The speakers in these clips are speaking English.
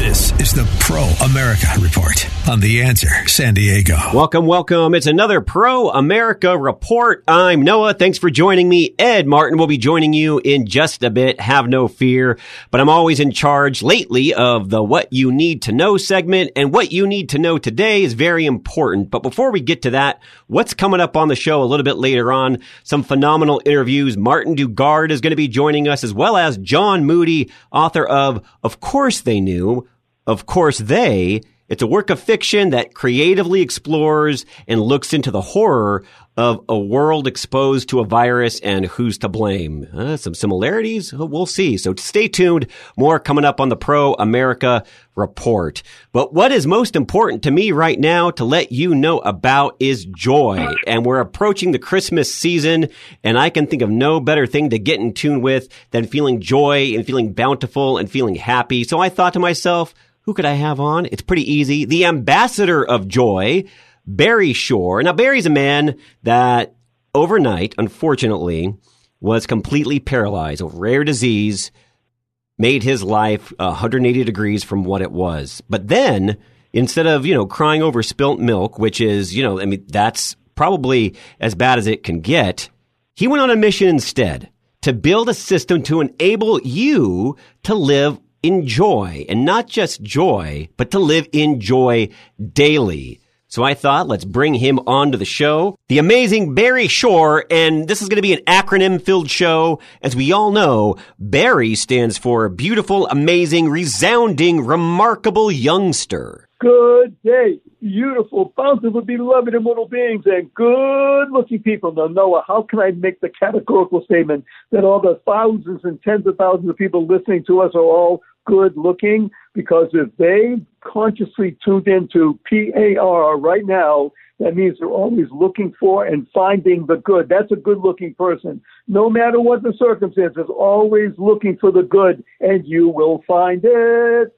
This is the Pro America Report on The Answer San Diego. Welcome, welcome. It's another Pro America Report. I'm Noah. Thanks for joining me. Ed Martin will be joining you in just a bit. Have no fear. But I'm always in charge lately of the What You Need to Know segment. And what you need to know today is very important. But before we get to that, what's coming up on the show a little bit later on? Some phenomenal interviews. Martin Dugard is going to be joining us as well as John Moody, author of Of Course They Knew of course, they, it's a work of fiction that creatively explores and looks into the horror of a world exposed to a virus and who's to blame. Uh, some similarities? We'll see. So stay tuned. More coming up on the Pro America report. But what is most important to me right now to let you know about is joy. And we're approaching the Christmas season and I can think of no better thing to get in tune with than feeling joy and feeling bountiful and feeling happy. So I thought to myself, who could I have on? It's pretty easy. The ambassador of joy, Barry Shore. Now, Barry's a man that overnight, unfortunately, was completely paralyzed. A rare disease made his life uh, 180 degrees from what it was. But then, instead of, you know, crying over spilt milk, which is, you know, I mean, that's probably as bad as it can get, he went on a mission instead to build a system to enable you to live in joy and not just joy, but to live in joy daily. So I thought, let's bring him onto the show. The amazing Barry Shore, and this is going to be an acronym filled show. As we all know, Barry stands for beautiful, amazing, resounding, remarkable youngster. Good day, beautiful, bountiful, beloved, immortal beings, and good looking people. Now, Noah, how can I make the categorical statement that all the thousands and tens of thousands of people listening to us are all good looking? Because if they consciously tuned into PAR right now, that means they're always looking for and finding the good. That's a good looking person. No matter what the circumstances, always looking for the good, and you will find it.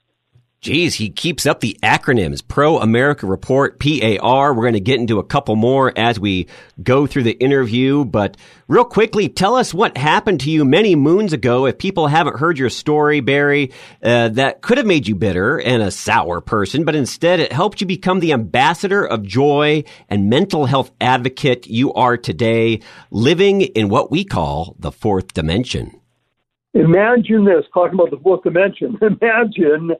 Geez, he keeps up the acronyms. Pro America Report, PAR. We're going to get into a couple more as we go through the interview. But real quickly, tell us what happened to you many moons ago. If people haven't heard your story, Barry, uh, that could have made you bitter and a sour person, but instead it helped you become the ambassador of joy and mental health advocate you are today, living in what we call the fourth dimension. Imagine this, talking about the fourth dimension. Imagine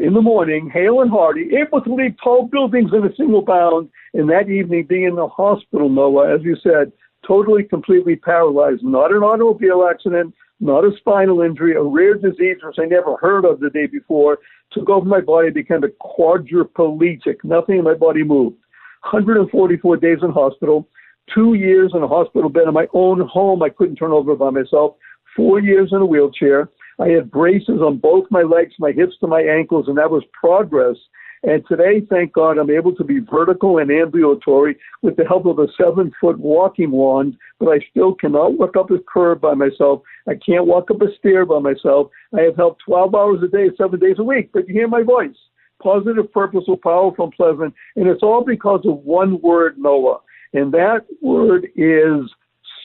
in the morning, hale and hearty, able to leap tall buildings in a single bound, and that evening being in the hospital, Noah, as you said, totally, completely paralyzed. Not an automobile accident, not a spinal injury, a rare disease which I never heard of the day before, took over my body, became a quadriplegic. Nothing in my body moved. 144 days in hospital, two years in a hospital bed in my own home I couldn't turn over by myself, four years in a wheelchair. I had braces on both my legs, my hips to my ankles, and that was progress. And today, thank God, I'm able to be vertical and ambulatory with the help of a seven foot walking wand, but I still cannot walk up a curb by myself. I can't walk up a stair by myself. I have help 12 hours a day, seven days a week, but you hear my voice. Positive, purposeful, powerful, and pleasant. And it's all because of one word, Noah. And that word is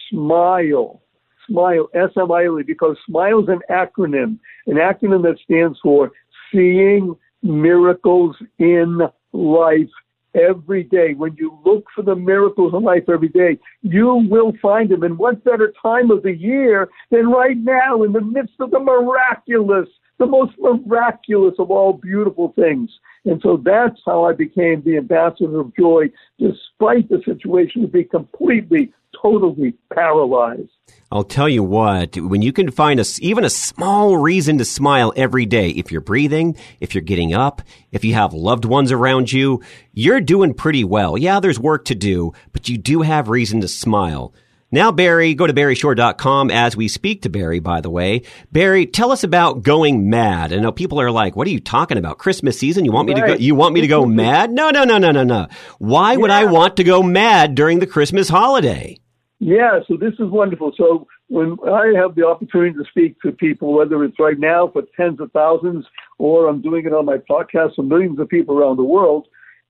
smile. SMILE, S-M-I-L-E, because SMILE is an acronym, an acronym that stands for Seeing Miracles in Life every day. When you look for the miracles in life every day, you will find them. And what better time of the year than right now in the midst of the miraculous, the most miraculous of all beautiful things. And so that's how I became the ambassador of joy, despite the situation to be completely, totally paralyzed. I'll tell you what, when you can find a, even a small reason to smile every day, if you're breathing, if you're getting up, if you have loved ones around you, you're doing pretty well. Yeah, there's work to do, but you do have reason to smile. Now, Barry, go to barryshore.com as we speak to Barry, by the way. Barry, tell us about going mad. I know people are like, what are you talking about? Christmas season? You want me right. to go, you want me to go mad? No, no, no, no, no, no. Why would. I want to go mad during the Christmas holiday? Yeah, so this is wonderful. So when I have the opportunity to speak to people, whether it's right now for tens of thousands or I'm doing it on my podcast for millions of people around the world,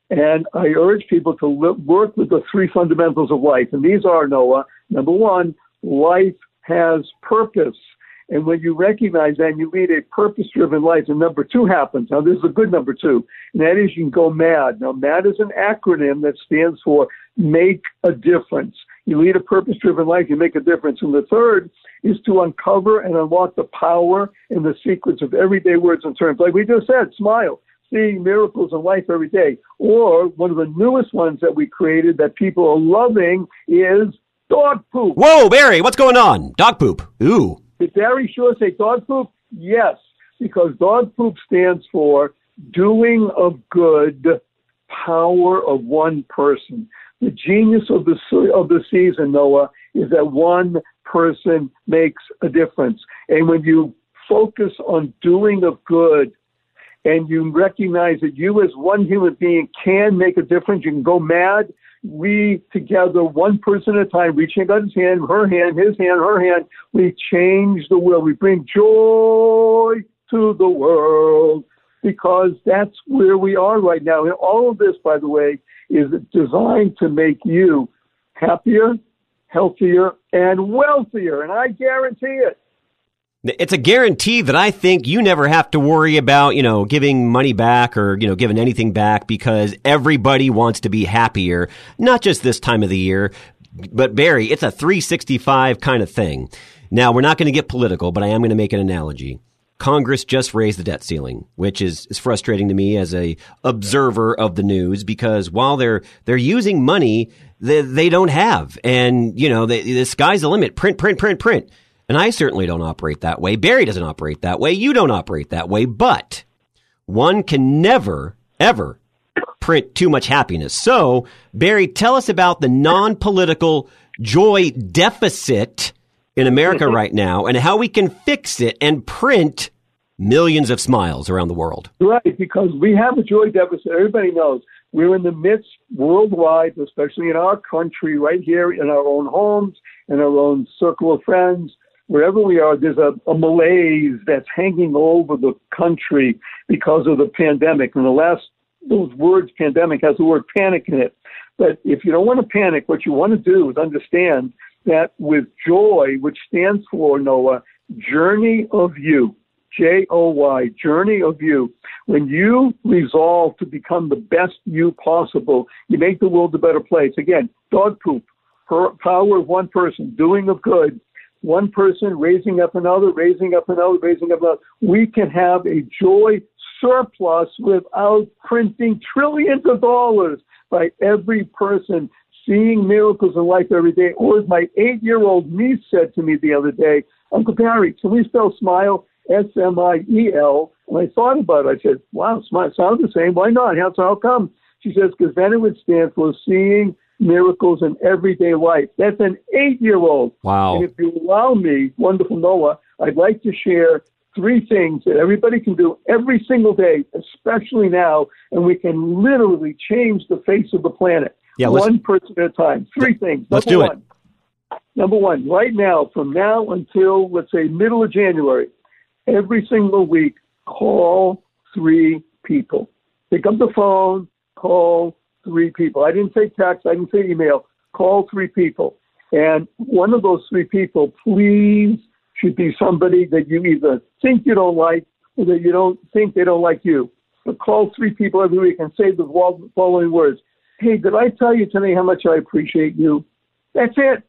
and I urge people to work with the three fundamentals of life. And these are, Noah, number one, life has purpose. And when you recognize that and you lead a purpose driven life, and number two happens. Now, this is a good number two, and that is you can go MAD. Now, MAD is an acronym that stands for make a difference. You lead a purpose driven life, you make a difference. And the third is to uncover and unlock the power and the secrets of everyday words and terms. Like we just said, smile seeing miracles in life every day. Or one of the newest ones that we created that people are loving is dog poop. Whoa, Barry, what's going on? Dog poop. Ooh. Did Barry Shore say dog poop? Yes, because dog poop stands for doing of good, power of one person. The genius of the of the season, Noah, is that one person makes a difference. And when you focus on doing of good, and you recognize that you as one human being can make a difference. You can go mad. We together, one person at a time, reaching out his hand, her hand, his hand, her hand, we change the world. We bring joy to the world because that's where we are right now. And all of this, by the way, is designed to make you happier, healthier, and wealthier. And I guarantee it. It's a guarantee that I think you never have to worry about, you know, giving money back or, you know, giving anything back because everybody wants to be happier, not just this time of the year, but Barry, it's a 365 kind of thing. Now, we're not going to get political, but I am going to make an analogy. Congress just raised the debt ceiling, which is, is frustrating to me as a observer of the news because while they're they're using money that they don't have, and you know the sky's the limit. Print, print, print, print. And I certainly don't operate that way. Barry doesn't operate that way. You don't operate that way. But one can never, ever print too much happiness. So, Barry, tell us about the non political joy deficit in America mm-hmm. right now and how we can fix it and print millions of smiles around the world. Right, because we have a joy deficit. Everybody knows we're in the midst worldwide, especially in our country, right here in our own homes, in our own circle of friends wherever we are, there's a, a malaise that's hanging over the country because of the pandemic. And the last, those words, pandemic, has the word panic in it. But if you don't want to panic, what you want to do is understand that with joy, which stands for Noah, journey of you, J O Y, journey of you. When you resolve to become the best you possible, you make the world a better place. Again, dog poop, power of one person, doing of good, one person raising up another, raising up another, raising up another. We can have a joy surplus without printing trillions of dollars by every person seeing miracles in life every day. Or as my eight year old niece said to me the other day, Uncle Barry, can we spell smile? S M I E L. And I thought about it. I said, wow, smile sounds the same. Why not? How, how come? She says, because then it would stand for seeing miracles in everyday life. That's an eight year old. Wow. And if you allow me, wonderful Noah, I'd like to share three things that everybody can do every single day, especially now, and we can literally change the face of the planet. Yeah, one person at a time. Three things. Let's Number do one, it. Number one, right now, from now until let's say middle of January, every single week, call three people. Pick up the phone, call three people. I didn't say text, I didn't say email. Call three people. And one of those three people, please, should be somebody that you either think you don't like or that you don't think they don't like you. But call three people every week and say the following words. Hey, did I tell you today how much I appreciate you? That's it.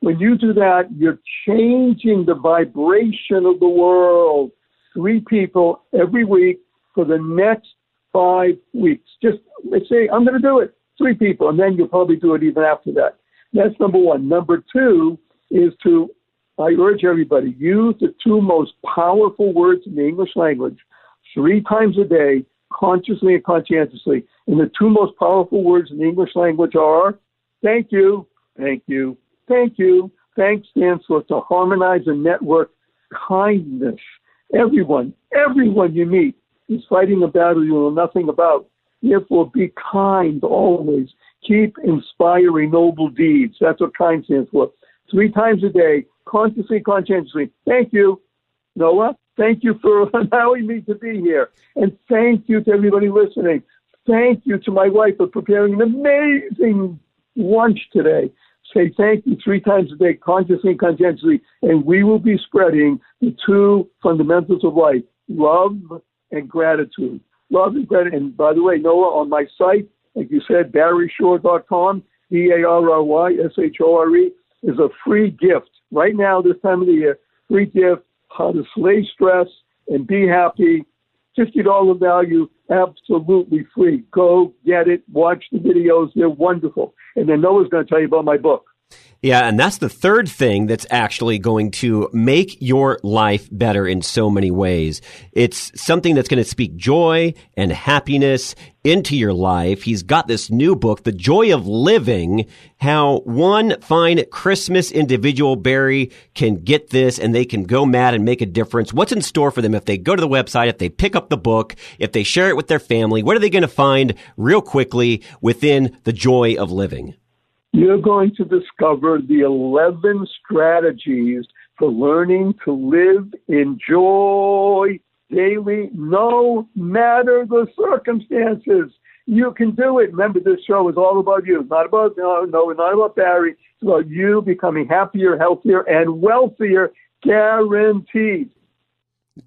When you do that, you're changing the vibration of the world. Three people every week for the next five weeks. Just let's say, I'm going to do it. Three people, and then you'll probably do it even after that. That's number one. Number two is to, I urge everybody, use the two most powerful words in the English language three times a day, consciously and conscientiously. And the two most powerful words in the English language are thank you, thank you, thank you. Thanks stands for to harmonize and network kindness. Everyone, everyone you meet is fighting a battle you know nothing about. Therefore, be kind always. Keep inspiring noble deeds. That's what kind stands for. Three times a day, consciously, conscientiously. Thank you, Noah. Thank you for allowing me to be here. And thank you to everybody listening. Thank you to my wife for preparing an amazing lunch today. Say thank you three times a day, consciously and conscientiously, and we will be spreading the two fundamentals of life love and gratitude. Love and gratitude. And by the way, Noah, on my site, like you said, barryshore.com, B A R R Y S H O R E, is a free gift. Right now, this time of the year, free gift, how to slay stress and be happy. $50 value, absolutely free. Go get it, watch the videos, they're wonderful. And then Noah's going to tell you about my book. Yeah, and that's the third thing that's actually going to make your life better in so many ways. It's something that's going to speak joy and happiness into your life. He's got this new book, The Joy of Living, how one fine Christmas individual, Barry, can get this and they can go mad and make a difference. What's in store for them if they go to the website, if they pick up the book, if they share it with their family? What are they going to find real quickly within The Joy of Living? You're going to discover the 11 strategies for learning to live in joy daily, no matter the circumstances. You can do it. Remember, this show is all about you. not about no, no, not about Barry. It's about you becoming happier, healthier, and wealthier, guaranteed.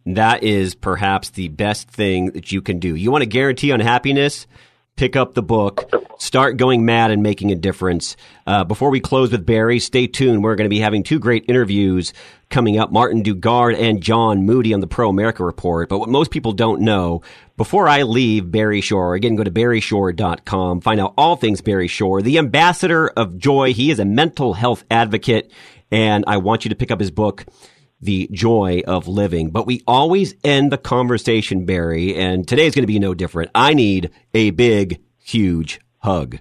That is perhaps the best thing that you can do. You want a guarantee on happiness? Pick up the book, start going mad and making a difference. Uh, before we close with Barry, stay tuned. We're going to be having two great interviews coming up Martin Dugard and John Moody on the Pro America Report. But what most people don't know, before I leave Barry Shore, again, go to barryshore.com, find out all things Barry Shore, the ambassador of joy. He is a mental health advocate, and I want you to pick up his book the joy of living. But we always end the conversation, Barry, and today is going to be no different. I need a big, huge hug.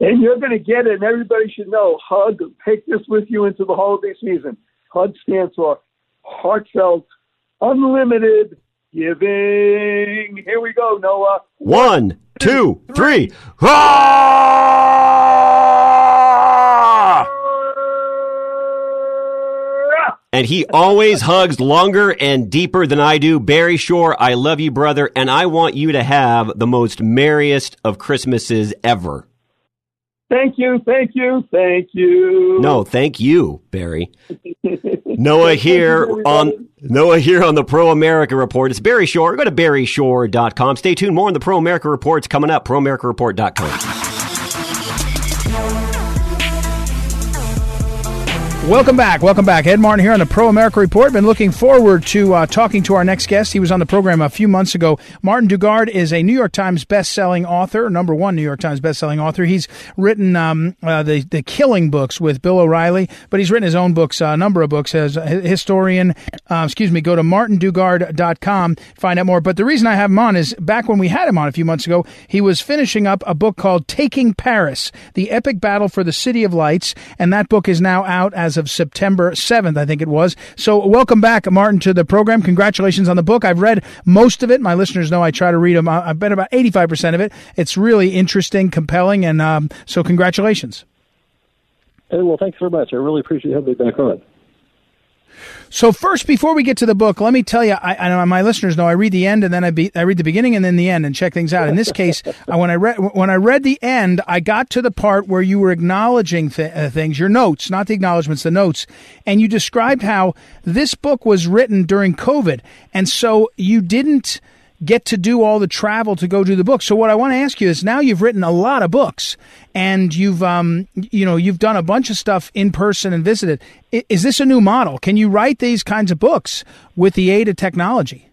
And you're going to get it, and everybody should know. Hug, take this with you into the holiday season. HUG stands for Heartfelt, Unlimited Giving. Here we go, Noah. One, two, three. And he always hugs longer and deeper than I do. Barry Shore, I love you, brother, and I want you to have the most merriest of Christmases ever. Thank you, thank you, thank you. No, thank you, Barry. Noah here on Noah here on the Pro America Report. It's Barry Shore. Go to barryshore.com. Stay tuned. More on the Pro America Report's coming up. ProAmericaReport.com. Welcome back. Welcome back. Ed Martin here on the Pro America Report. Been looking forward to uh, talking to our next guest. He was on the program a few months ago. Martin Dugard is a New York Times best-selling author, number one New York Times best-selling author. He's written um, uh, the the Killing books with Bill O'Reilly, but he's written his own books, uh, a number of books as a historian. Uh, excuse me. Go to martindugard.com, find out more. But the reason I have him on is back when we had him on a few months ago, he was finishing up a book called Taking Paris: The Epic Battle for the City of Lights, and that book is now out as of September 7th, I think it was. So welcome back, Martin, to the program. Congratulations on the book. I've read most of it. My listeners know I try to read them. I've been about 85% of it. It's really interesting, compelling, and um, so congratulations. Hey, well, thanks very much. I really appreciate having me back on. So first, before we get to the book, let me tell you, I, I my listeners know I read the end and then I, be, I read the beginning and then the end and check things out. In this case, when I read when I read the end, I got to the part where you were acknowledging th- uh, things, your notes, not the acknowledgments, the notes, and you described how this book was written during COVID, and so you didn't get to do all the travel to go do the book. So what I want to ask you is now you've written a lot of books and you've um you know you've done a bunch of stuff in person and visited. Is this a new model? Can you write these kinds of books with the aid of technology?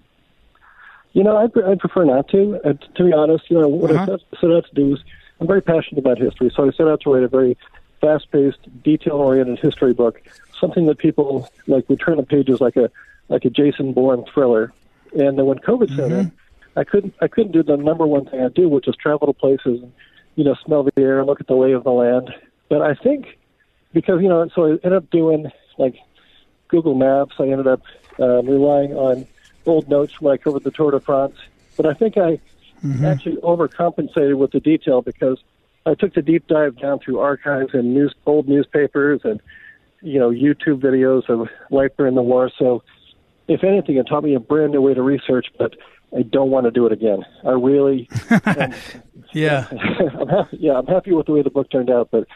You know, I'd, I'd prefer not to. Uh, to be honest, you know, what uh-huh. I set out to do is I'm very passionate about history, so I set out to write a very fast-paced, detail-oriented history book, something that people like would turn the pages like a like a Jason Bourne thriller. And then when COVID set mm-hmm. in, I couldn't I couldn't do the number one thing I do, which is travel to places and you know smell the air, and look at the lay of the land. But I think because you know, so I ended up doing like Google Maps. I ended up uh, relying on old notes when I covered the Tour de France. But I think I mm-hmm. actually overcompensated with the detail because I took the deep dive down through archives and news, old newspapers and you know YouTube videos of life during the war. So, if anything, it taught me a brand new way to research. But I don't want to do it again. I really, yeah, I'm happy, yeah, I'm happy with the way the book turned out. But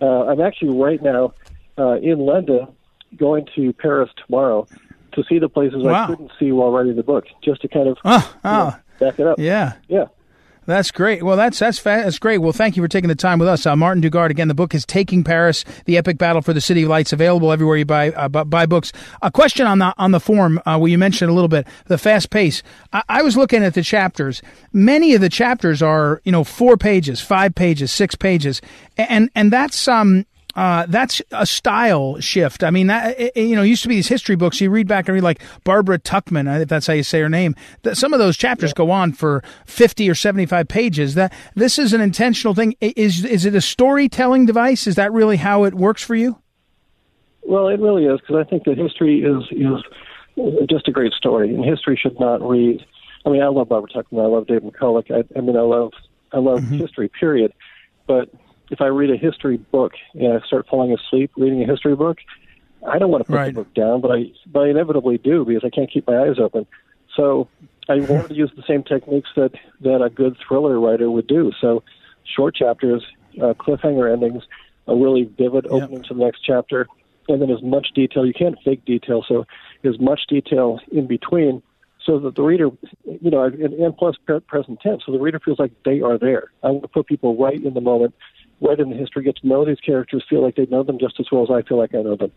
uh, I'm actually right now uh, in London, going to Paris tomorrow to see the places wow. I couldn't see while writing the book, just to kind of oh, oh. Know, back it up. Yeah, yeah. That's great. Well, that's that's fa- that's great. Well, thank you for taking the time with us, uh, Martin Dugard. Again, the book is "Taking Paris: The Epic Battle for the City of Lights," available everywhere you buy uh, buy books. A question on the on the form uh, where you mentioned a little bit the fast pace. I-, I was looking at the chapters. Many of the chapters are you know four pages, five pages, six pages, and and that's um uh, that's a style shift. I mean, that it, you know, used to be these history books. You read back and read like Barbara Tuchman, if that's how you say her name. Some of those chapters yeah. go on for fifty or seventy-five pages. That this is an intentional thing. Is is it a storytelling device? Is that really how it works for you? Well, it really is because I think that history is is just a great story, and history should not read. I mean, I love Barbara Tuchman. I love David McCullough. I, I mean, I love I love mm-hmm. history. Period. But if I read a history book and I start falling asleep reading a history book, I don't want to put right. the book down, but I but I inevitably do because I can't keep my eyes open. So I wanted to use the same techniques that that a good thriller writer would do. So short chapters, uh, cliffhanger endings, a really vivid opening yep. to the next chapter, and then as much detail you can't fake detail. So as much detail in between, so that the reader, you know, and, and plus present tense, so the reader feels like they are there. I want to put people right in the moment read in the history, get to know these characters, feel like they know them just as well as I feel like I know them.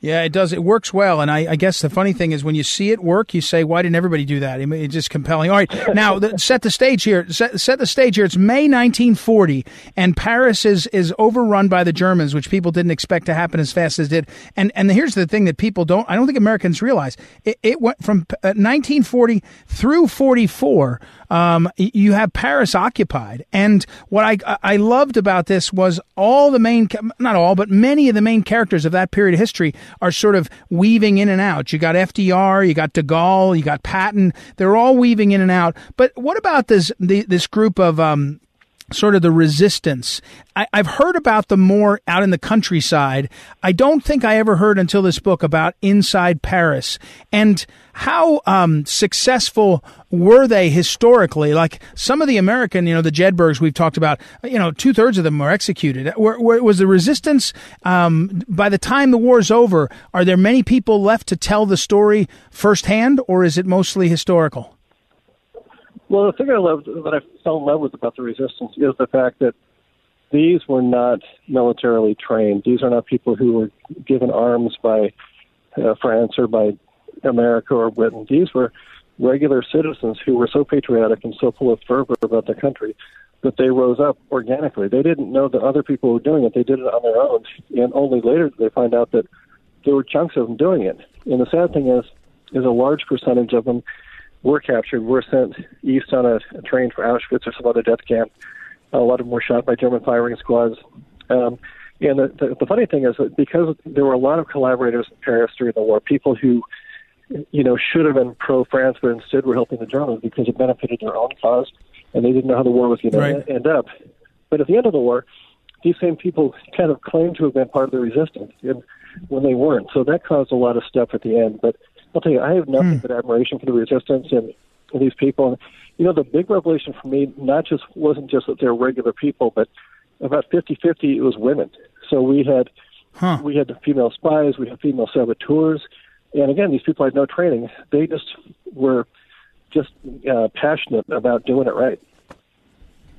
Yeah, it does. It works well, and I, I, guess the funny thing is when you see it work, you say, "Why didn't everybody do that?" It's just compelling. All right, now the, set the stage here. Set, set, the stage here. It's May 1940, and Paris is is overrun by the Germans, which people didn't expect to happen as fast as did. And and here's the thing that people don't. I don't think Americans realize. It, it went from 1940 uh, through 44 um, you have Paris occupied. And what I, I loved about this was all the main, not all, but many of the main characters of that period of history are sort of weaving in and out. You got FDR, you got de Gaulle, you got Patton. They're all weaving in and out. But what about this, the, this group of, um, sort of the resistance. I, have heard about them more out in the countryside. I don't think I ever heard until this book about inside Paris and how um, successful were they historically? Like some of the American, you know, the Jedburghs we've talked about, you know, two thirds of them were executed. Were, were, was the resistance um, by the time the war's over? Are there many people left to tell the story firsthand, or is it mostly historical? Well, the thing I loved that I fell in love with about the resistance is the fact that these were not militarily trained. These are not people who were given arms by uh, France or by America or Britain. These were regular citizens who were so patriotic and so full of fervor about their country that they rose up organically. They didn't know that other people were doing it. They did it on their own, and only later did they find out that there were chunks of them doing it. And the sad thing is, is a large percentage of them were captured, were sent east on a, a train for Auschwitz or some other death camp. A lot of them were shot by German firing squads. Um, and the, the, the funny thing is that because there were a lot of collaborators in Paris during the war, people who, you know, should have been pro-France, but instead were helping the Germans because it benefited their own cause, and they didn't know how the war was going right. to end up. But at the end of the war, these same people kind of claimed to have been part of the resistance, and when they weren't. So that caused a lot of stuff at the end. But I'll tell you, I have nothing mm. but admiration for the resistance and, these people. And you know, the big revelation for me not just wasn't just that they're regular people, but about fifty-fifty, it was women. So we had huh. we had female spies, we had female saboteurs, and again, these people had no training. They just were just uh, passionate about doing it right.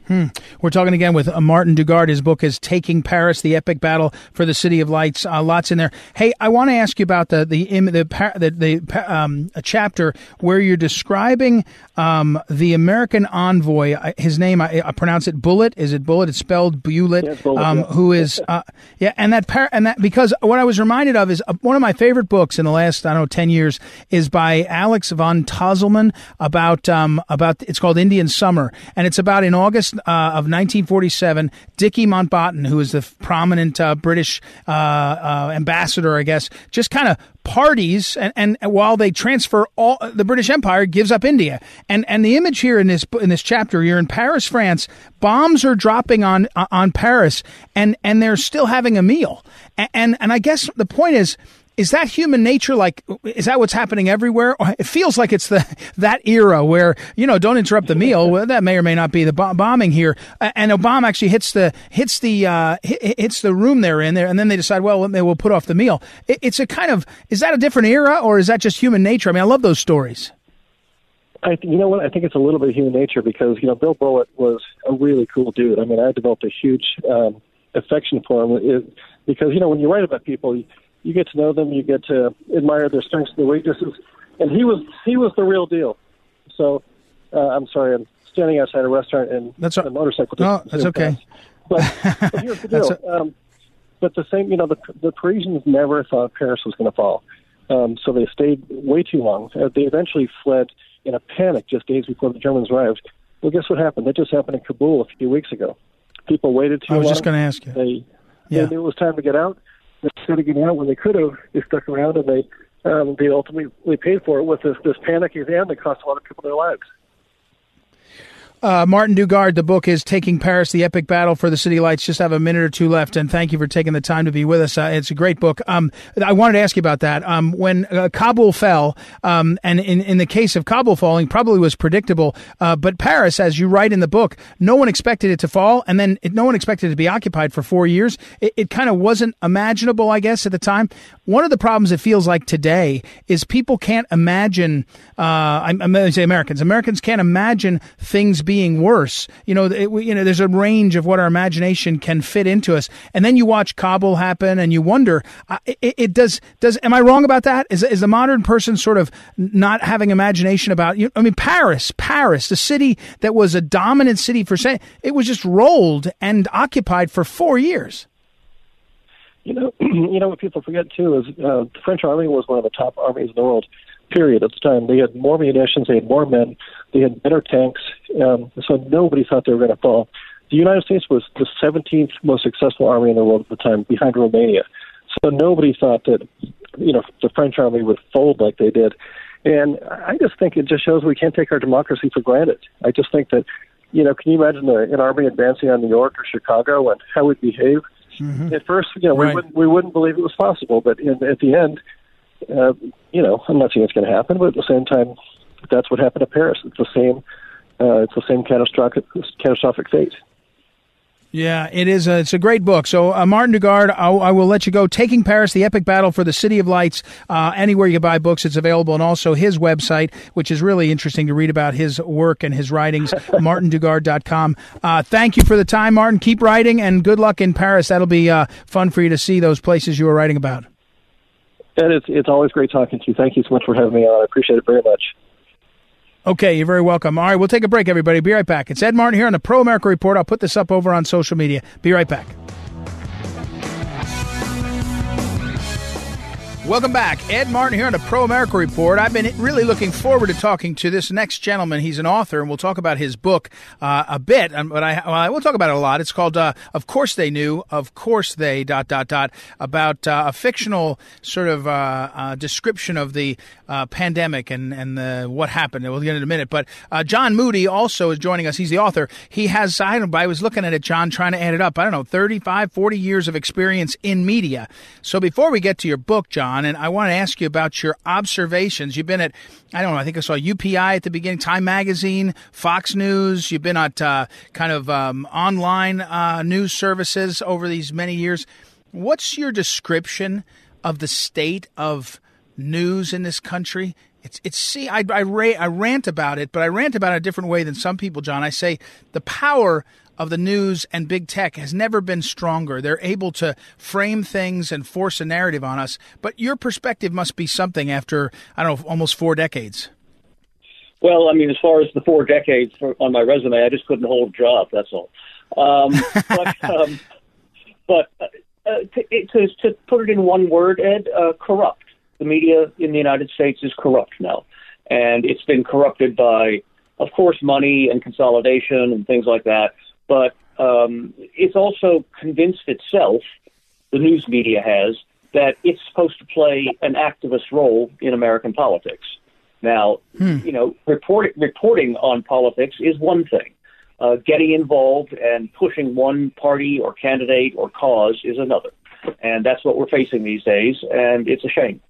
Hmm. We're talking again with uh, Martin Dugard. His book is "Taking Paris: The Epic Battle for the City of Lights." Uh, lots in there. Hey, I want to ask you about the the the the, the um, a chapter where you're describing um, the American envoy. His name, I, I, pronounce it Bullitt. Is it Bullitt? It's spelled Bullitt. Yeah, Bullitt um, yeah. Who is uh, yeah, and that par- and that because what I was reminded of is uh, one of my favorite books in the last I don't know ten years is by Alex von Tunzelmann about um, about it's called Indian Summer, and it's about in August uh, of 1947, Dickie Mountbatten, who is the prominent uh, British uh, uh, ambassador, I guess, just kind of parties and, and while they transfer all the British Empire gives up India. And and the image here in this in this chapter, you're in Paris, France. Bombs are dropping on on Paris, and and they're still having a meal. And and, and I guess the point is is that human nature like is that what's happening everywhere? It feels like it's the that era where you know don't interrupt the meal. Well, that may or may not be the bombing here. And Obama actually hits the hits the uh, hits the room they're in there and then they decide well will put off the meal. It's a kind of is that a different era or is that just human nature? I mean i love those stories. I, you know what? I think it's a little bit of human nature because you know Bill Bullitt was a really cool dude. I mean, I developed a huge um, affection for him. It, because you know when you write about people, you get to know them, you get to admire their strengths and their weaknesses. And he was he was the real deal. So uh, I'm sorry, I'm standing outside a restaurant and that's a motorcycle. No, that's okay. But, but here's the deal. A- um, but the same, you know, the the Parisians never thought Paris was going to fall, um, so they stayed way too long. Uh, they eventually fled in a panic just days before the Germans arrived. Well, guess what happened? That just happened in Kabul a few weeks ago. People waited too long. I was long. just going to ask you. They, yeah. they knew it was time to get out, instead of getting out when they could have, they stuck around and they um, they ultimately paid for it with this this panic event that cost a lot of people their lives. Uh, Martin Dugard, the book is Taking Paris, the Epic Battle for the City Lights. Just have a minute or two left, and thank you for taking the time to be with us. Uh, it's a great book. Um, I wanted to ask you about that. Um, when uh, Kabul fell, um, and in, in the case of Kabul falling, probably was predictable, uh, but Paris, as you write in the book, no one expected it to fall, and then it, no one expected it to be occupied for four years. It, it kind of wasn't imaginable, I guess, at the time. One of the problems it feels like today is people can't imagine, uh, I'm, to say Americans, Americans can't imagine things being worse. You know, it, you know, there's a range of what our imagination can fit into us. And then you watch Kabul happen, and you wonder, uh, it, it, does does. Am I wrong about that? Is is the modern person sort of not having imagination about? You, I mean, Paris, Paris, the city that was a dominant city for say, it was just rolled and occupied for four years. You know, you know what people forget too is uh, the French army was one of the top armies in the world period at the time. They had more munitions, they had more men, they had better tanks, um, so nobody thought they were going to fall. The United States was the 17th most successful army in the world at the time, behind Romania. So nobody thought that, you know, the French army would fold like they did. And I just think it just shows we can't take our democracy for granted. I just think that, you know, can you imagine an army advancing on New York or Chicago and how it would behave? Mm-hmm. At first, you know, right. we wouldn't we wouldn't believe it was possible, but in, at the end, uh, you know, I'm not saying it's going to happen, but at the same time, that's what happened to Paris. It's the same. Uh, it's the same catastrophic catastrophic fate. Yeah, it is. A, it's a great book. So, uh, Martin Dugard, I, I, will let you go. Taking Paris: The Epic Battle for the City of Lights. Uh, anywhere you buy books, it's available, and also his website, which is really interesting to read about his work and his writings. MartinDugard.com. Uh, thank you for the time, Martin. Keep writing, and good luck in Paris. That'll be uh, fun for you to see those places you were writing about. Ed, it's, it's always great talking to you. Thank you so much for having me on. I appreciate it very much. Okay, you're very welcome. All right, we'll take a break, everybody. Be right back. It's Ed Martin here on the Pro America Report. I'll put this up over on social media. Be right back. Welcome back. Ed Martin here on the Pro America Report. I've been really looking forward to talking to this next gentleman. He's an author, and we'll talk about his book uh, a bit, but I, well, I will talk about it a lot. It's called uh, Of Course They Knew, Of Course They, dot, dot, dot, about uh, a fictional sort of uh, uh, description of the uh, pandemic and, and the, what happened. We'll get in a minute. But John Moody also is joining us. He's the author. He has, I, don't, I was looking at it, John, trying to add it up. I don't know, 35, 40 years of experience in media. So before we get to your book, John, and I want to ask you about your observations. You've been at, I don't know, I think I saw UPI at the beginning, Time Magazine, Fox News. You've been at uh, kind of um, online uh, news services over these many years. What's your description of the state of news in this country? It's, it's see, I, I, I rant about it, but I rant about it a different way than some people, John. I say the power of the news and big tech has never been stronger. They're able to frame things and force a narrative on us. But your perspective must be something after, I don't know, almost four decades. Well, I mean, as far as the four decades for, on my resume, I just couldn't hold a job. That's all. Um, but um, but uh, to, to, to, put it in one word, Ed, uh, corrupt. The media in the United States is corrupt now, and it's been corrupted by, of course, money and consolidation and things like that but um, it's also convinced itself, the news media has, that it's supposed to play an activist role in American politics. Now, hmm. you know, report, reporting on politics is one thing. Uh, getting involved and pushing one party or candidate or cause is another. And that's what we're facing these days, and it's a shame.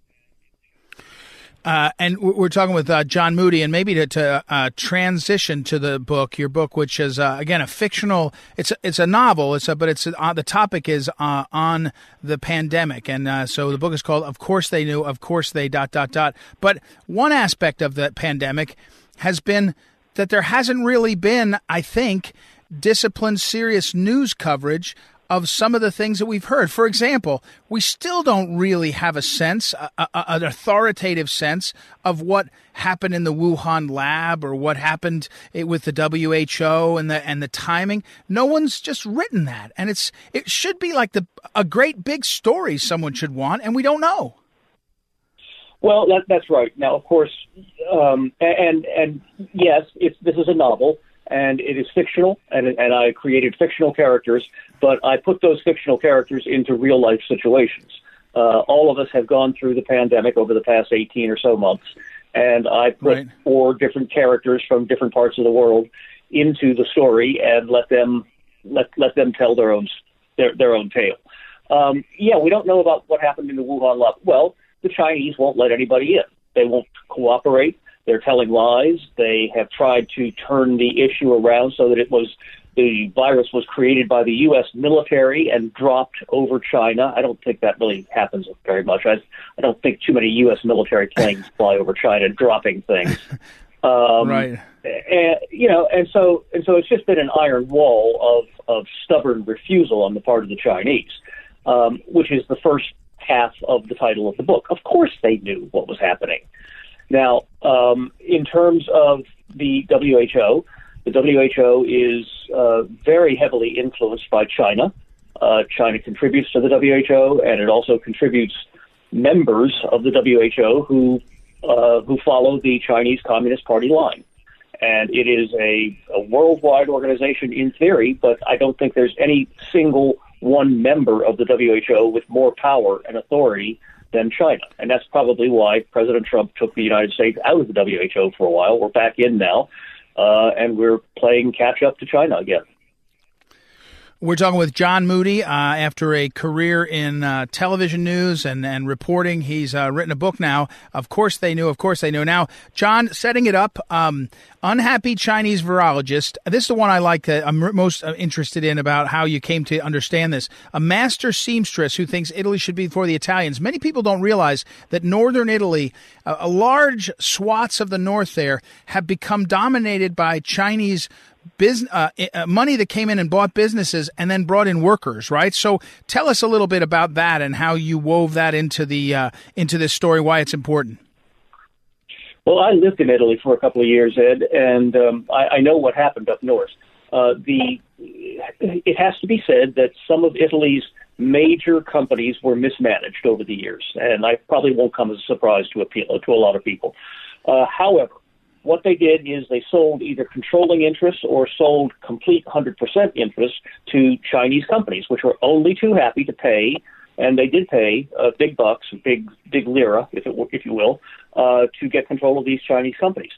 Uh, and we're talking with uh, John Moody, and maybe to, to uh, transition to the book, your book, which is uh, again a fictional. It's a, it's a novel. It's a, but it's uh, the topic is uh, on the pandemic, and so the book is called "Of Course They Knew." Of course they dot dot dot. But one aspect of the pandemic has been that there hasn't really been, I think, disciplined, serious news coverage of some of the things that we've heard. For example, we still don't really have a sense, a, a, an authoritative sense of what happened in the Wuhan lab or what happened with the WHO and the and the timing. No one's just written that, and it's it should be like the a great big story someone should want, and we don't know. Well, that, that's right. Now, of course, um, and and yes, this is a novel and it is fictional, and, and I created fictional characters, but I put those fictional characters into real life situations. Uh, all of us have gone through the pandemic over the past 18 or so months, and I put right. four different characters from different parts of the world into the story and let them let let them tell their own their their own tale. Um, yeah, we don't know about what happened in the Wuhan lab. Well, the Chinese won't let anybody in. They won't cooperate. They're telling lies. They have tried to turn the issue around so that it was the virus was created by the U.S. military and dropped over China. I don't think that really happens very much. I, I don't think too many U.S. military planes fly over China dropping things. Um, right. And you know, and so and so it's just been an iron wall of of stubborn refusal on the part of the Chinese, um, which is the first half of the title of the book. Of course, they knew what was happening. Now, um, in terms of the WHO, the WHO is uh, very heavily influenced by China. Uh, China contributes to the WHO, and it also contributes members of the WHO who uh, who follow the Chinese Communist Party line. And it is a, a worldwide organization in theory, but I don't think there's any single one member of the WHO with more power and authority than China. And that's probably why President Trump took the United States out of the WHO for a while. We're back in now, uh, and we're playing catch up to China again. We're talking with John Moody. Uh, after a career in uh, television news and, and reporting, he's uh, written a book now. Of course, they knew. Of course, they knew. Now, John, setting it up, um, unhappy Chinese virologist. This is the one I like. I'm most uh, interested in about how you came to understand this. A master seamstress who thinks Italy should be for the Italians. Many people don't realize that northern Italy, a large swaths of the north there, have become dominated by Chinese business uh, uh, money that came in and bought businesses and then brought in workers, right? So tell us a little bit about that and how you wove that into the uh, into this story, why it's important. Well, I lived in Italy for a couple of years, Ed, and um, I, I know what happened up north. Uh, the it has to be said that some of Italy's major companies were mismanaged over the years, and I probably won't come as a surprise to a, to a lot of people. Uh, however, what they did is they sold either controlling interests or sold complete 100% interest to Chinese companies, which were only too happy to pay, and they did pay uh, big bucks, big big lira, if it, if you will, uh, to get control of these Chinese companies.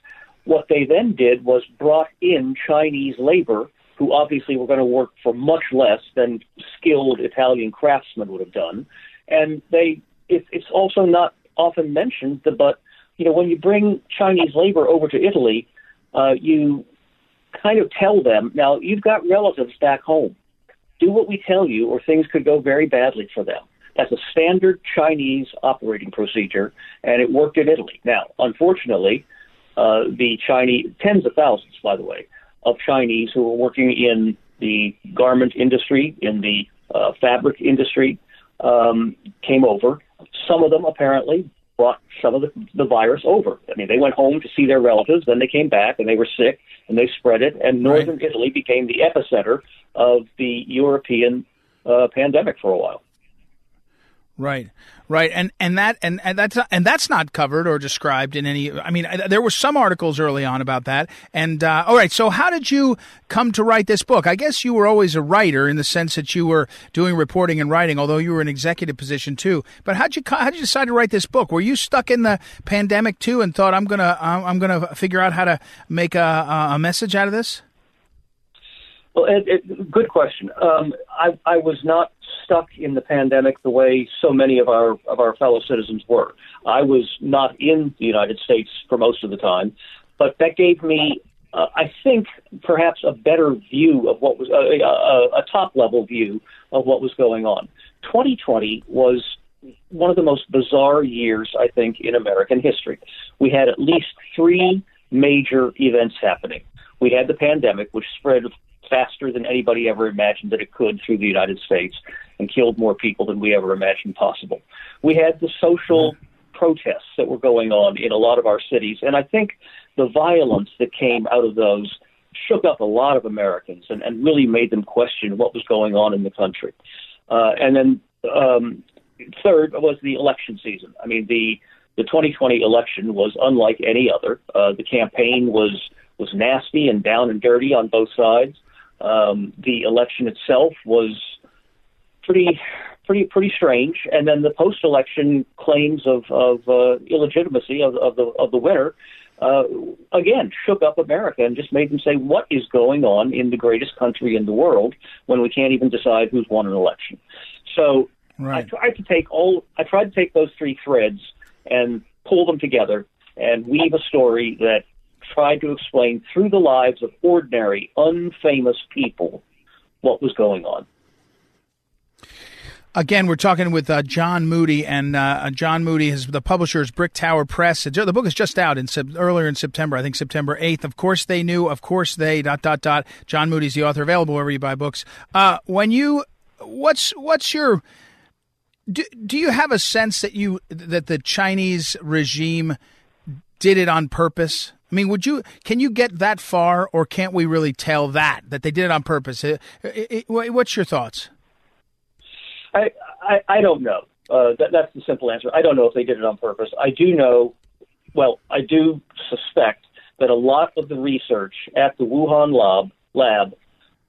What they then did was brought in Chinese labor, who obviously were going to work for much less than skilled Italian craftsmen would have done, and they. It, it's also not often mentioned, but you know, when you bring Chinese labor over to Italy, uh, you kind of tell them, now you've got relatives back home. Do what we tell you, or things could go very badly for them. That's a standard Chinese operating procedure, and it worked in Italy. Now, unfortunately, uh, the Chinese, tens of thousands, by the way, of Chinese who were working in the garment industry, in the uh, fabric industry, um, came over. Some of them apparently brought some of the, the virus over. I mean, they went home to see their relatives, then they came back and they were sick and they spread it, and northern right. Italy became the epicenter of the European uh, pandemic for a while. Right, right, and and that and, and that's and that's not covered or described in any. I mean, there were some articles early on about that. And uh, all right, so how did you come to write this book? I guess you were always a writer in the sense that you were doing reporting and writing, although you were in executive position too. But how'd you how did you decide to write this book? Were you stuck in the pandemic too and thought I'm gonna I'm gonna figure out how to make a, a message out of this? Well, it, it, good question. Um, I, I was not stuck in the pandemic the way so many of our of our fellow citizens were. I was not in the United States for most of the time, but that gave me, uh, I think, perhaps a better view of what was a, a, a top level view of what was going on. 2020 was one of the most bizarre years I think in American history. We had at least three major events happening. We had the pandemic, which spread faster than anybody ever imagined that it could through the United States and killed more people than we ever imagined possible. We had the social protests that were going on in a lot of our cities, and I think the violence that came out of those shook up a lot of Americans and, and really made them question what was going on in the country. Uh, and then um, third was the election season. I mean, the the 2020 election was unlike any other. Uh, the campaign was was nasty and down and dirty on both sides. Um, the election itself was pretty, pretty, pretty strange. And then the post-election claims of, of uh, illegitimacy of, of the of the winner uh, again shook up America and just made them say, "What is going on in the greatest country in the world when we can't even decide who's won an election?" So right. I tried to take all I tried to take those three threads and pull them together and weave a story that tried to explain through the lives of ordinary, unfamous people what was going on. Again, we're talking with uh, John Moody, and uh, John Moody is the publisher is Brick Tower Press. The book is just out in earlier in September, I think September eighth. Of course, they knew. Of course, they dot dot dot. John Moody's the author, available wherever you buy books. Uh, when you, what's what's your do, do you have a sense that you that the Chinese regime did it on purpose? I mean, would you can you get that far, or can't we really tell that that they did it on purpose? It, it, it, what's your thoughts? I I, I don't know. Uh, that, that's the simple answer. I don't know if they did it on purpose. I do know. Well, I do suspect that a lot of the research at the Wuhan lab lab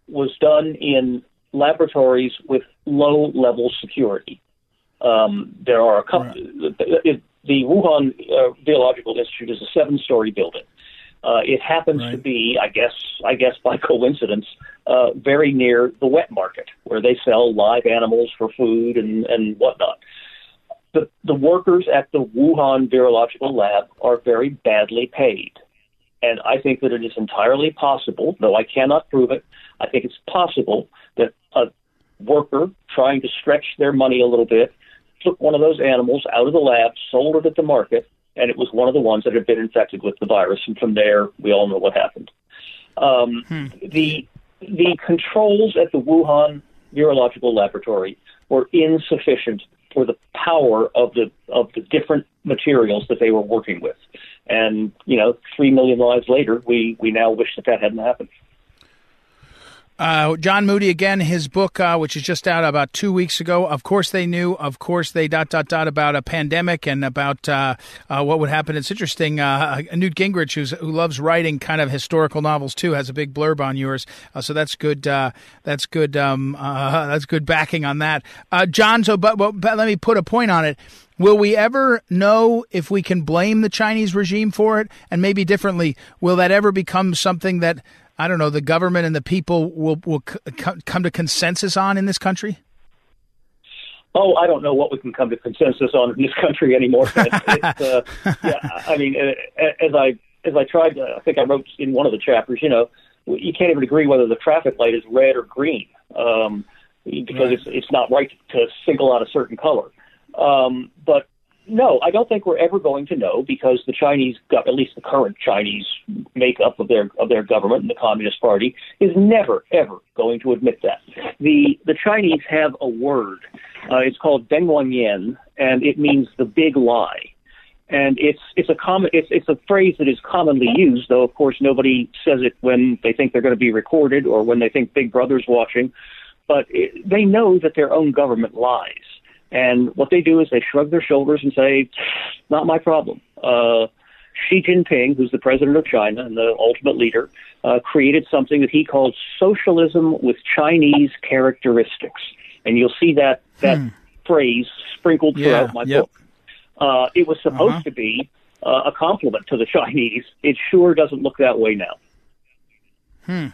was done in laboratories with low level security. Um, there are a couple. Right the Wuhan uh, Biological Institute is a seven-story building. Uh, it happens right. to be, I guess, I guess by coincidence, uh, very near the wet market where they sell live animals for food and, and whatnot. The, the workers at the Wuhan Virological Lab are very badly paid. And I think that it is entirely possible, though I cannot prove it, I think it's possible that a worker trying to stretch their money a little bit took one of those animals out of the lab, sold it at the market, and it was one of the ones that had been infected with the virus. And from there, we all know what happened. Um, hmm. The the controls at the Wuhan Virological Laboratory were insufficient for the power of the of the different materials that they were working with. And you know, three million lives later, we we now wish that that hadn't happened. Uh, John Moody again, his book, uh, which is just out about two weeks ago. Of course, they knew. Of course, they dot dot dot about a pandemic and about uh, uh what would happen. It's interesting. Uh, Newt Gingrich, who's, who loves writing kind of historical novels too, has a big blurb on yours. Uh, so that's good. that's good. Um, that's good backing on that. John, so but, but, but let me put a point on it. Will we ever know if we can blame the Chinese regime for it? And maybe differently, will that ever become something that I don't know, the government and the people will will c- come to consensus on in this country? Oh, I don't know what we can come to consensus on in this country anymore. It's, uh, yeah, I mean, uh, as I as I tried, to, I think I wrote in one of the chapters. You know, you can't even agree whether the traffic light is red or green um, because right. it's it's not right to single out a certain color. Um, but no, I don't think we're ever going to know because the Chinese, at least the current Chinese makeup of their of their government and the Communist Party, is never ever going to admit that. The the Chinese have a word. Uh, it's called Dengguanyan, and it means the big lie. And it's it's a common it's it's a phrase that is commonly used, though of course nobody says it when they think they're going to be recorded or when they think Big Brother's watching. But it, they know that their own government lies And what they do is they shrug their shoulders and say, "Not my problem." Uh, Xi Jinping, who's the president of China and the ultimate leader, uh, created something that he called socialism with Chinese characteristics, and you'll see that that hmm. phrase sprinkled throughout my yep. book. Uh, it was supposed uh-huh. to be uh, a compliment to the Chinese. It sure doesn't look that way now. Hmm.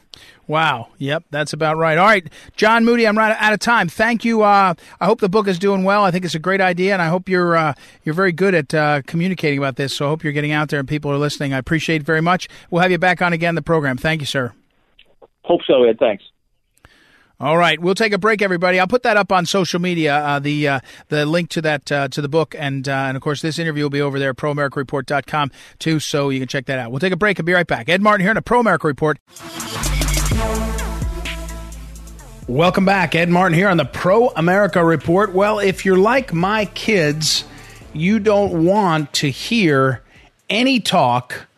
Wow. Yep, that's about right. All right, John Moody, I'm right out of time. Thank you. Uh, I hope the book is doing well. I think it's a great idea, and I hope you're uh, you're very good at uh, communicating about this. So I hope you're getting out there and people are listening. I appreciate it very much. We'll have you back on again the program. Thank you, sir. Hope so, Ed. Thanks. All right, we'll take a break, everybody. I'll put that up on social media, uh, the uh, the link to that uh, to the book, and uh, and of course this interview will be over there at proamericareport.com too, so you can check that out. We'll take a break and be right back. Ed Martin here on a Pro America Report. Welcome back, Ed Martin here on the Pro America Report. Well, if you're like my kids, you don't want to hear any talk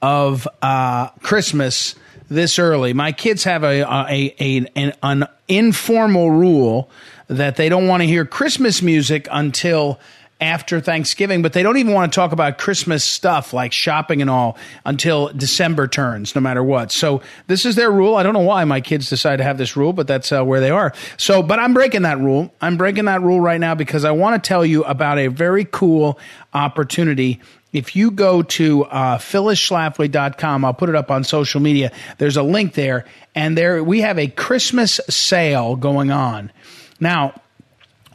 of uh, Christmas this early. My kids have a, a, a an, an informal rule that they don't want to hear Christmas music until after Thanksgiving, but they don't even want to talk about Christmas stuff like shopping and all until December turns, no matter what. So this is their rule. I don't know why my kids decide to have this rule, but that's uh, where they are. So, but I'm breaking that rule. I'm breaking that rule right now because I want to tell you about a very cool opportunity if you go to uh, phyllisschlafly.com, I'll put it up on social media. There's a link there, and there we have a Christmas sale going on. Now,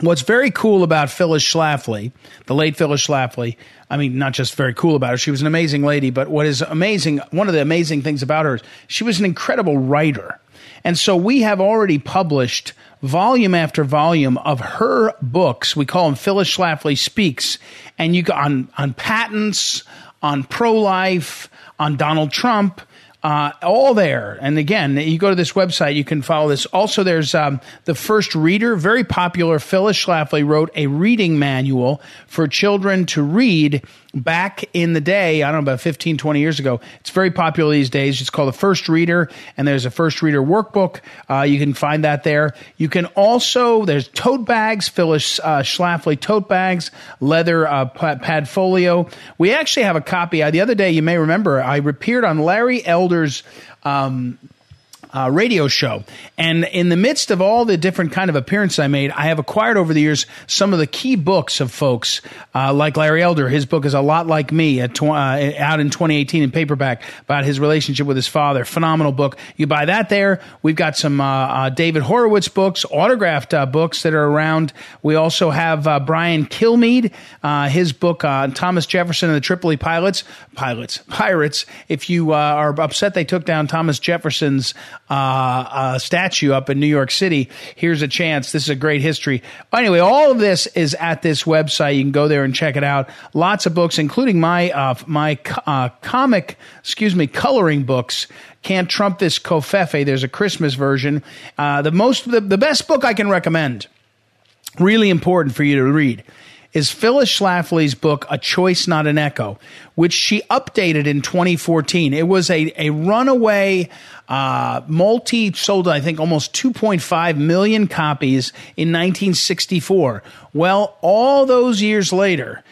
what's very cool about Phyllis Schlafly, the late Phyllis Schlafly, I mean, not just very cool about her, she was an amazing lady, but what is amazing, one of the amazing things about her is she was an incredible writer. And so we have already published volume after volume of her books. We call them Phyllis Schlafly Speaks. And you go on, on patents, on pro life, on Donald Trump, uh, all there. And again, you go to this website, you can follow this. Also, there's um, the first reader, very popular. Phyllis Schlafly wrote a reading manual for children to read back in the day, I don't know, about 15, 20 years ago. It's very popular these days. It's called the First Reader, and there's a First Reader workbook. Uh, you can find that there. You can also, there's tote bags, Phyllis uh, Schlafly tote bags, leather uh, padfolio. We actually have a copy. Uh, the other day, you may remember, I appeared on Larry Elder's um, uh, radio show. And in the midst of all the different kind of appearances I made, I have acquired over the years some of the key books of folks uh, like Larry Elder. His book is a lot like me, tw- uh, out in 2018 in paperback about his relationship with his father. Phenomenal book. You buy that there. We've got some uh, uh, David Horowitz books, autographed uh, books that are around. We also have Brian Kilmeade, his book Thomas Jefferson and the Tripoli Pilots, Pilots, Pirates. If you are upset they took down Thomas Jefferson's uh, statue up in New York City. Here's a chance. This is a great history. Anyway, all of this is at this website. You can go there and check it out. Lots of books, including my uh, my uh, comic, excuse me, coloring books. Can't trump this Covfefe. There's a Christmas version. Uh, the most, the, the best book I can recommend. Really important for you to read is Phyllis Schlafly's book, A Choice Not an Echo, which she updated in 2014. It was a, a runaway uh, multi sold, I think, almost 2.5 million copies in 1964. Well, all those years later,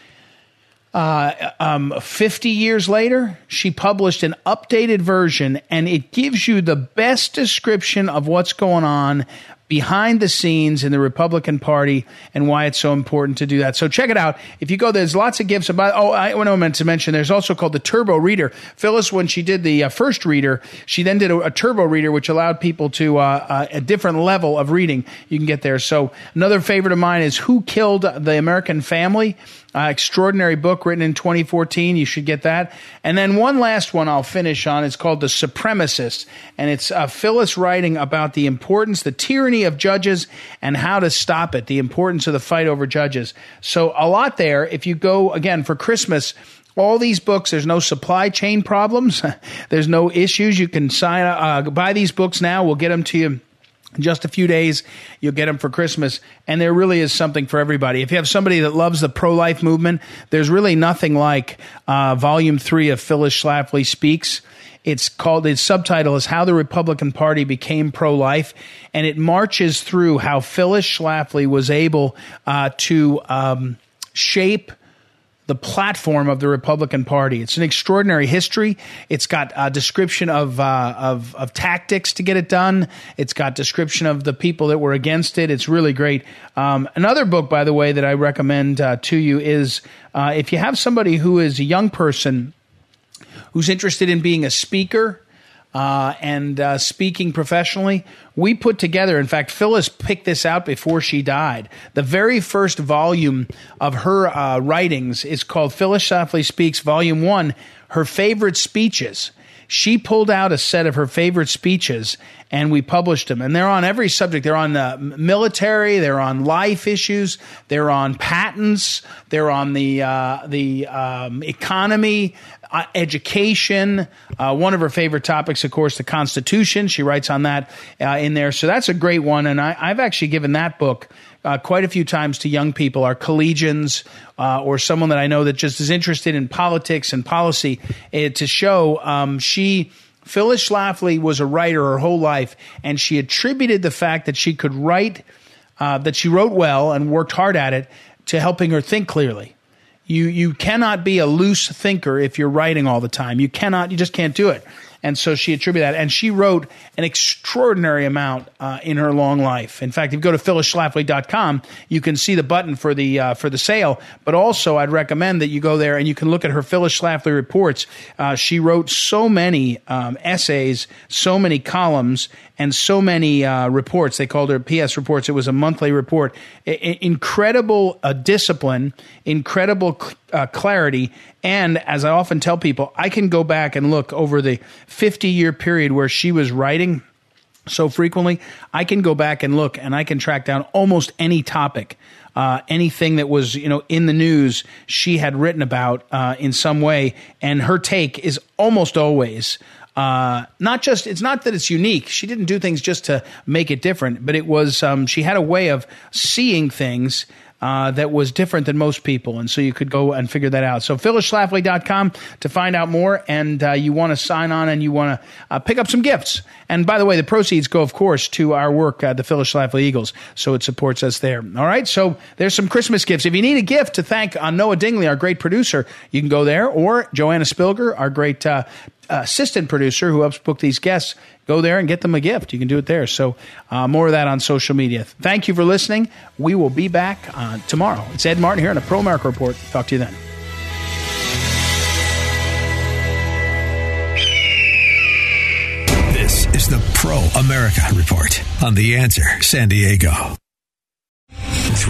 uh, um, 50 years later, she published an updated version, and it gives you the best description of what's going on behind the scenes in the Republican Party and why it's so important to do that. So check it out. If you go, there's lots of gifts. About oh, I, I meant to mention there's also called the Turbo Reader. Phyllis, when she did the uh, first reader, she then did a, a, Turbo Reader, which allowed people to uh, uh, a different level of reading. You can get there. So another favorite of mine is Who Killed the American Family. Uh, extraordinary book written in 2014. You should get that. And then one last one I'll finish on. It's called The Supremacist. And it's uh, Phyllis writing about the importance, the tyranny of judges and how to stop it, the importance of the fight over judges. So a lot there. If you go again for Christmas, all these books there's no supply chain problems there's no issues you can sign uh, buy these books now we'll get them to you just a few days you'll get them for christmas and there really is something for everybody if you have somebody that loves the pro-life movement there's really nothing like uh, volume three of phyllis schlafly speaks It's called, its subtitle is How the Republican Party Became Pro Life. And it marches through how Phyllis Schlafly was able uh, to um, shape the platform of the Republican Party. It's an extraordinary history. It's got a description of, uh, of, of tactics to get it done. It's got description of the people that were against it. It's really great. Um, another book, by the way, that I recommend uh, to you is uh, if you have somebody who is a young person who's interested in being a speaker uh, and uh, speaking professionally, we put together, in fact, Phyllis picked this out before she died. The very first volume of her uh, writings is called Phyllis Speaks, Volume 1, Her Favorite Speeches. She pulled out a set of her favorite speeches and we published them. And they're on every subject. They're on the military, they're on life issues, they're on patents, they're on the, uh, the um, economy, uh, education. Uh, one of her favorite topics, of course, the Constitution. She writes on that uh, in there. So that's a great one. And I, have actually given that book uh, quite a few times to young people, our collegians, uh, or someone that I know that just is interested in politics and policy, uh, to show um, she. Phyllis Schlafly was a writer her whole life, and she attributed the fact that she could write, that she wrote well and worked hard at it, to helping her think clearly. You you cannot be a loose thinker if you're writing all the time. You cannot. You just can't do it. And so she attributed that. And she wrote an extraordinary amount uh, in her long life. In fact, if you go to phyllisschlafly.com, you can see the button for the uh, for the sale. But also, I'd recommend that you go there and you can look at her Phyllis Schlafly reports. Uh, she wrote so many um, essays, so many columns, and so many uh, reports. They called her PS reports. It was a monthly report. I- incredible uh, discipline, incredible cl- uh, clarity, and as I often tell people, I can go back and look over the 50 year period where she was writing so frequently. I can go back and look, and I can track down almost any topic. Uh, anything that was you know in the news she had written about uh, in some way and her take is almost always uh, not just it's not that it's unique. She didn't do things just to make it different, but it was um, she had a way of seeing things uh, that was different than most people. And so you could go and figure that out. So phyllisschlafly.com to find out more. And uh, you want to sign on and you want to uh, pick up some gifts. And by the way, the proceeds go, of course, to our work, the Phyllis Schlafly Eagles. So it supports us there. All right. So there's some Christmas gifts. If you need a gift to thank uh, Noah Dingley, our great producer, you can go there. Or Joanna Spilger, our great uh, assistant producer who helps book these guests, go there and get them a gift. You can do it there. So, uh, more of that on social media. Thank you for listening. We will be back uh, tomorrow. It's Ed Martin here on a Pro America Report. Talk to you then. This is the Pro America Report on The Answer San Diego.